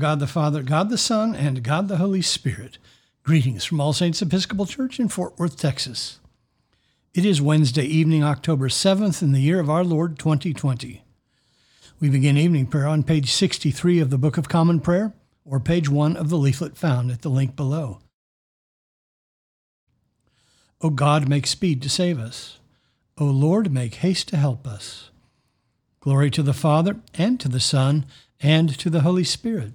God the Father, God the Son, and God the Holy Spirit, greetings from All Saints Episcopal Church in Fort Worth, Texas. It is Wednesday evening, October 7th, in the year of our Lord 2020. We begin evening prayer on page 63 of the Book of Common Prayer, or page 1 of the leaflet found at the link below. O God, make speed to save us. O Lord, make haste to help us. Glory to the Father, and to the Son, and to the Holy Spirit,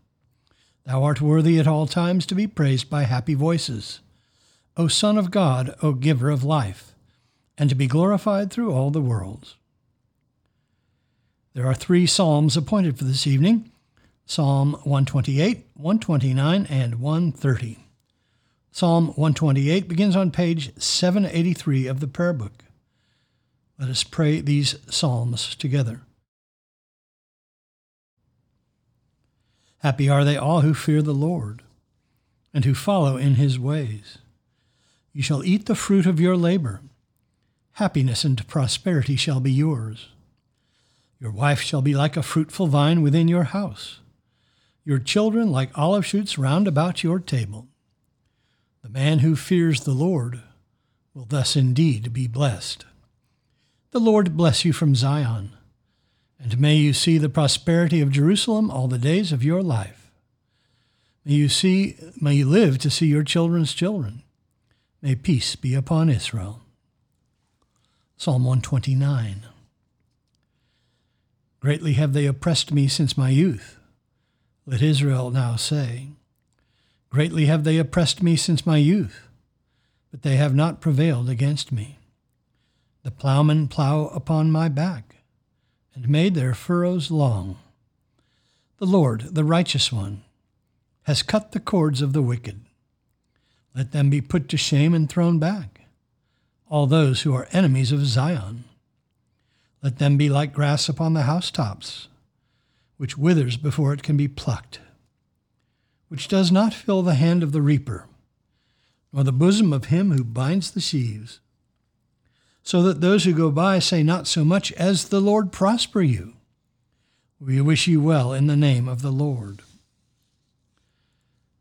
Thou art worthy at all times to be praised by happy voices. O Son of God, O Giver of life, and to be glorified through all the worlds. There are three psalms appointed for this evening Psalm 128, 129, and 130. Psalm 128 begins on page 783 of the prayer book. Let us pray these psalms together. Happy are they all who fear the Lord and who follow in his ways. You shall eat the fruit of your labor. Happiness and prosperity shall be yours. Your wife shall be like a fruitful vine within your house, your children like olive shoots round about your table. The man who fears the Lord will thus indeed be blessed. The Lord bless you from Zion and may you see the prosperity of Jerusalem all the days of your life. May you see, may you live to see your children's children. May peace be upon Israel. Psalm 129. Greatly have they oppressed me since my youth. Let Israel now say, Greatly have they oppressed me since my youth, but they have not prevailed against me. The plowmen plow upon my back and made their furrows long. The Lord, the righteous one, has cut the cords of the wicked. Let them be put to shame and thrown back, all those who are enemies of Zion. Let them be like grass upon the housetops, which withers before it can be plucked, which does not fill the hand of the reaper, nor the bosom of him who binds the sheaves so that those who go by say not so much as the Lord prosper you. We wish you well in the name of the Lord.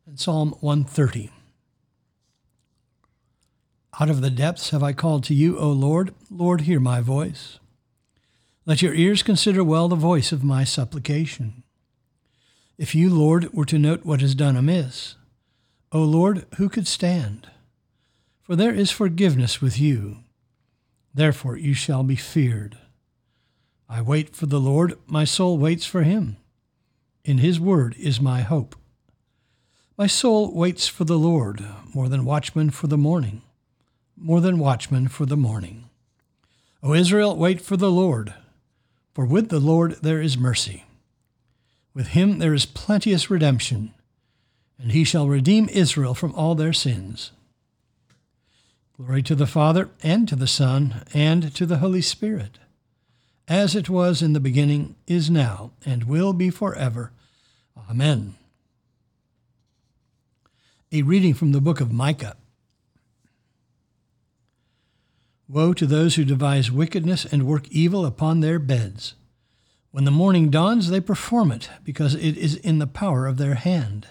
And Psalm 130. Out of the depths have I called to you, O Lord. Lord, hear my voice. Let your ears consider well the voice of my supplication. If you, Lord, were to note what is done amiss, O Lord, who could stand? For there is forgiveness with you Therefore you shall be feared. I wait for the Lord, my soul waits for him. In his word is my hope. My soul waits for the Lord more than watchmen for the morning, more than watchmen for the morning. O Israel, wait for the Lord, for with the Lord there is mercy. With him there is plenteous redemption, and he shall redeem Israel from all their sins. Glory to the Father, and to the Son, and to the Holy Spirit, as it was in the beginning, is now, and will be forever. Amen. A reading from the book of Micah. Woe to those who devise wickedness and work evil upon their beds. When the morning dawns, they perform it, because it is in the power of their hand.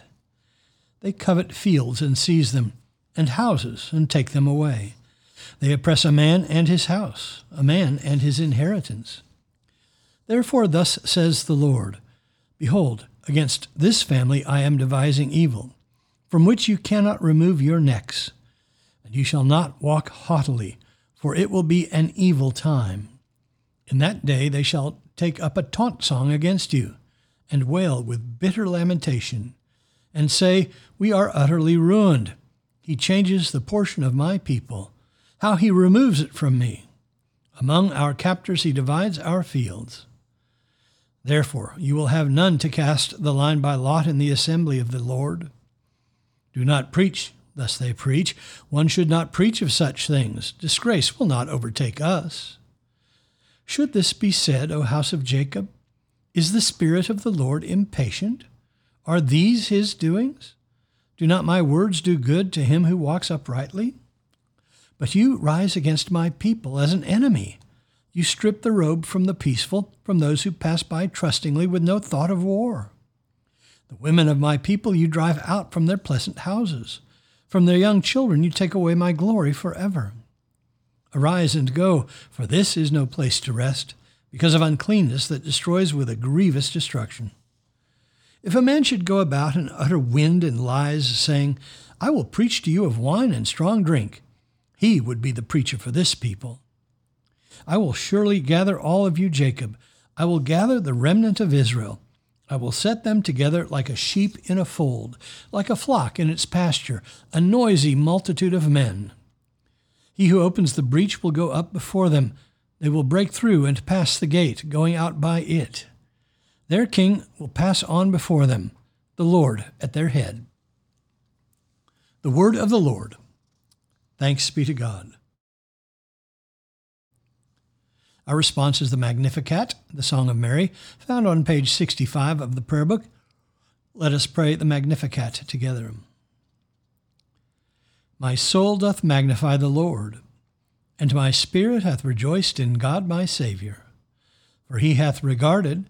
They covet fields and seize them and houses and take them away. They oppress a man and his house, a man and his inheritance. Therefore, thus says the Lord Behold, against this family I am devising evil, from which you cannot remove your necks. And you shall not walk haughtily, for it will be an evil time. In that day they shall take up a taunt song against you, and wail with bitter lamentation, and say, We are utterly ruined. He changes the portion of my people, how he removes it from me. Among our captors he divides our fields. Therefore, you will have none to cast the line by lot in the assembly of the Lord. Do not preach, thus they preach. One should not preach of such things. Disgrace will not overtake us. Should this be said, O house of Jacob? Is the Spirit of the Lord impatient? Are these his doings? Do not my words do good to him who walks uprightly? But you rise against my people as an enemy. You strip the robe from the peaceful, from those who pass by trustingly with no thought of war. The women of my people you drive out from their pleasant houses. From their young children you take away my glory forever. Arise and go, for this is no place to rest, because of uncleanness that destroys with a grievous destruction. If a man should go about and utter wind and lies, saying, I will preach to you of wine and strong drink, he would be the preacher for this people. I will surely gather all of you, Jacob. I will gather the remnant of Israel. I will set them together like a sheep in a fold, like a flock in its pasture, a noisy multitude of men. He who opens the breach will go up before them. They will break through and pass the gate, going out by it. Their king will pass on before them, the Lord at their head. The word of the Lord. Thanks be to God. Our response is the Magnificat, the Song of Mary, found on page 65 of the prayer book. Let us pray the Magnificat together. My soul doth magnify the Lord, and my spirit hath rejoiced in God my Saviour. For he hath regarded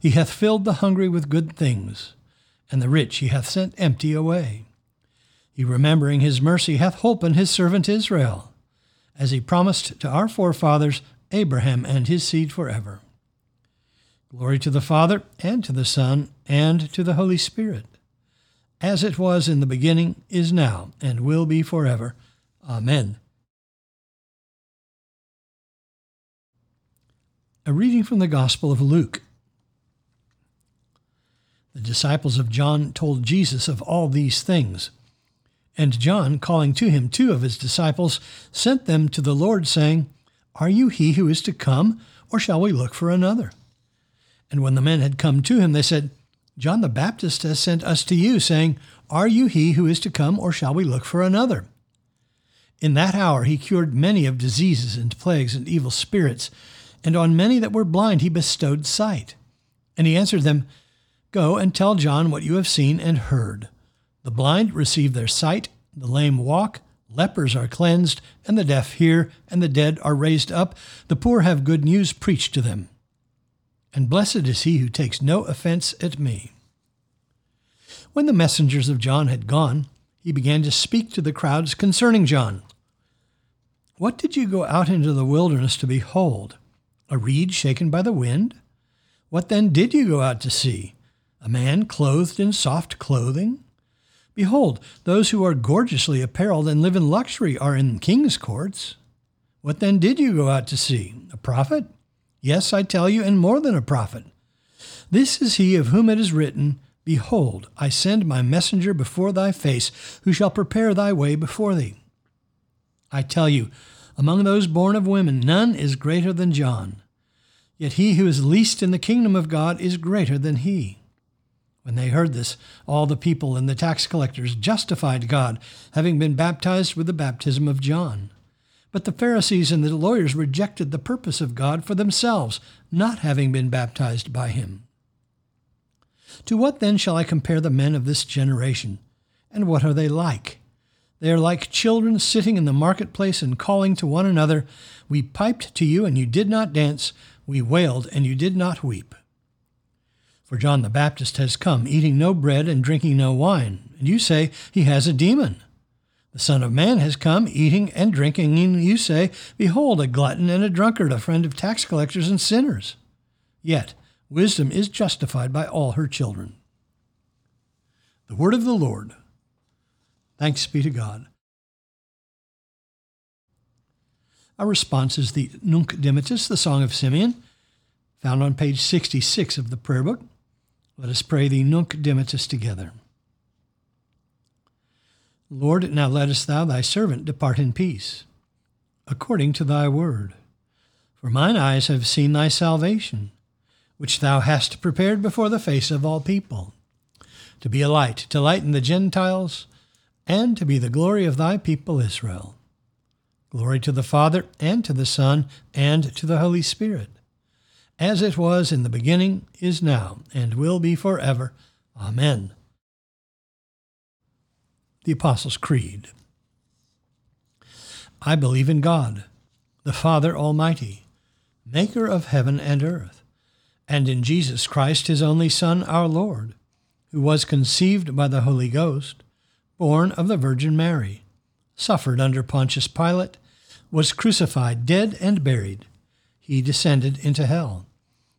He hath filled the hungry with good things, and the rich he hath sent empty away. He, remembering his mercy, hath holpen his servant Israel, as he promised to our forefathers, Abraham and his seed forever. Glory to the Father, and to the Son, and to the Holy Spirit, as it was in the beginning, is now, and will be forever. Amen. A reading from the Gospel of Luke. The disciples of John told Jesus of all these things. And John, calling to him two of his disciples, sent them to the Lord, saying, Are you he who is to come, or shall we look for another? And when the men had come to him, they said, John the Baptist has sent us to you, saying, Are you he who is to come, or shall we look for another? In that hour he cured many of diseases and plagues and evil spirits, and on many that were blind he bestowed sight. And he answered them, Go and tell John what you have seen and heard. The blind receive their sight, the lame walk, lepers are cleansed, and the deaf hear, and the dead are raised up, the poor have good news preached to them and blessed is he who takes no offense at me. When the messengers of John had gone, he began to speak to the crowds concerning John. What did you go out into the wilderness to behold? A reed shaken by the wind? What then did you go out to see? A man clothed in soft clothing? Behold, those who are gorgeously apparelled and live in luxury are in king's courts. What then did you go out to see? A prophet? Yes, I tell you, and more than a prophet. This is he of whom it is written, Behold, I send my messenger before thy face, who shall prepare thy way before thee. I tell you, among those born of women, none is greater than John. Yet he who is least in the kingdom of God is greater than he. When they heard this, all the people and the tax collectors justified God, having been baptized with the baptism of John. But the Pharisees and the lawyers rejected the purpose of God for themselves, not having been baptized by him. To what then shall I compare the men of this generation? And what are they like? They are like children sitting in the marketplace and calling to one another, We piped to you, and you did not dance. We wailed, and you did not weep. For John the Baptist has come, eating no bread and drinking no wine, and you say he has a demon. The Son of Man has come, eating and drinking, and you say, Behold, a glutton and a drunkard, a friend of tax collectors and sinners. Yet, Wisdom is justified by all her children. The word of the Lord. Thanks be to God. Our response is the Nunc Dimittis, the Song of Simeon, found on page 66 of the prayer book. Let us pray the Nunc Dimittis together. Lord, now lettest thou thy servant depart in peace, according to thy word. For mine eyes have seen thy salvation, which thou hast prepared before the face of all people, to be a light to lighten the Gentiles, and to be the glory of thy people Israel. Glory to the Father, and to the Son, and to the Holy Spirit, as it was in the beginning, is now, and will be forever. Amen. The Apostles' Creed. I believe in God, the Father Almighty, maker of heaven and earth, and in Jesus Christ, his only Son, our Lord, who was conceived by the Holy Ghost, born of the Virgin Mary suffered under Pontius Pilate, was crucified, dead, and buried. He descended into hell.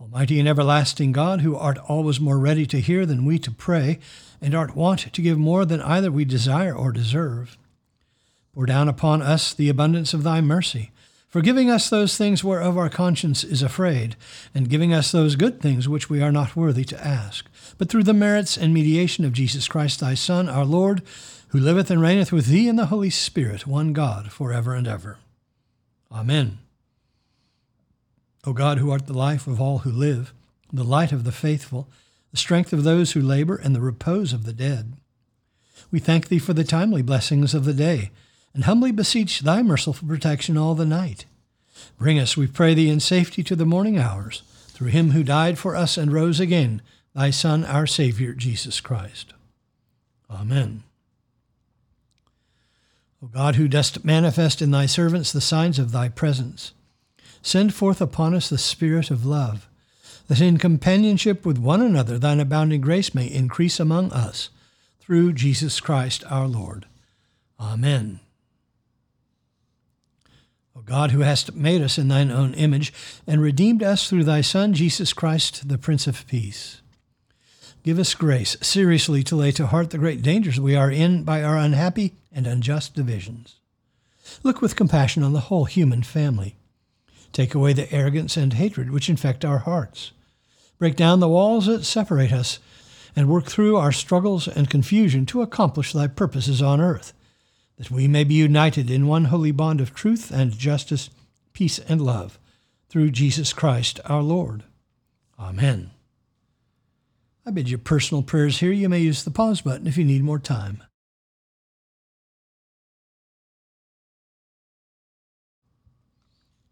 Almighty and everlasting God, who art always more ready to hear than we to pray, and art wont to give more than either we desire or deserve, pour down upon us the abundance of thy mercy, forgiving us those things whereof our conscience is afraid, and giving us those good things which we are not worthy to ask. But through the merits and mediation of Jesus Christ, thy Son, our Lord, who liveth and reigneth with thee in the Holy Spirit, one God, for ever and ever. Amen. O God, who art the life of all who live, the light of the faithful, the strength of those who labor, and the repose of the dead, we thank thee for the timely blessings of the day, and humbly beseech thy merciful protection all the night. Bring us, we pray thee, in safety to the morning hours, through him who died for us and rose again, thy Son, our Savior, Jesus Christ. Amen. O God, who dost manifest in thy servants the signs of thy presence, send forth upon us the Spirit of love, that in companionship with one another thine abounding grace may increase among us, through Jesus Christ our Lord. Amen. O God, who hast made us in thine own image, and redeemed us through thy Son, Jesus Christ, the Prince of Peace, Give us grace seriously to lay to heart the great dangers we are in by our unhappy and unjust divisions. Look with compassion on the whole human family. Take away the arrogance and hatred which infect our hearts. Break down the walls that separate us, and work through our struggles and confusion to accomplish thy purposes on earth, that we may be united in one holy bond of truth and justice, peace and love, through Jesus Christ our Lord. Amen. I bid you personal prayers here. You may use the pause button if you need more time.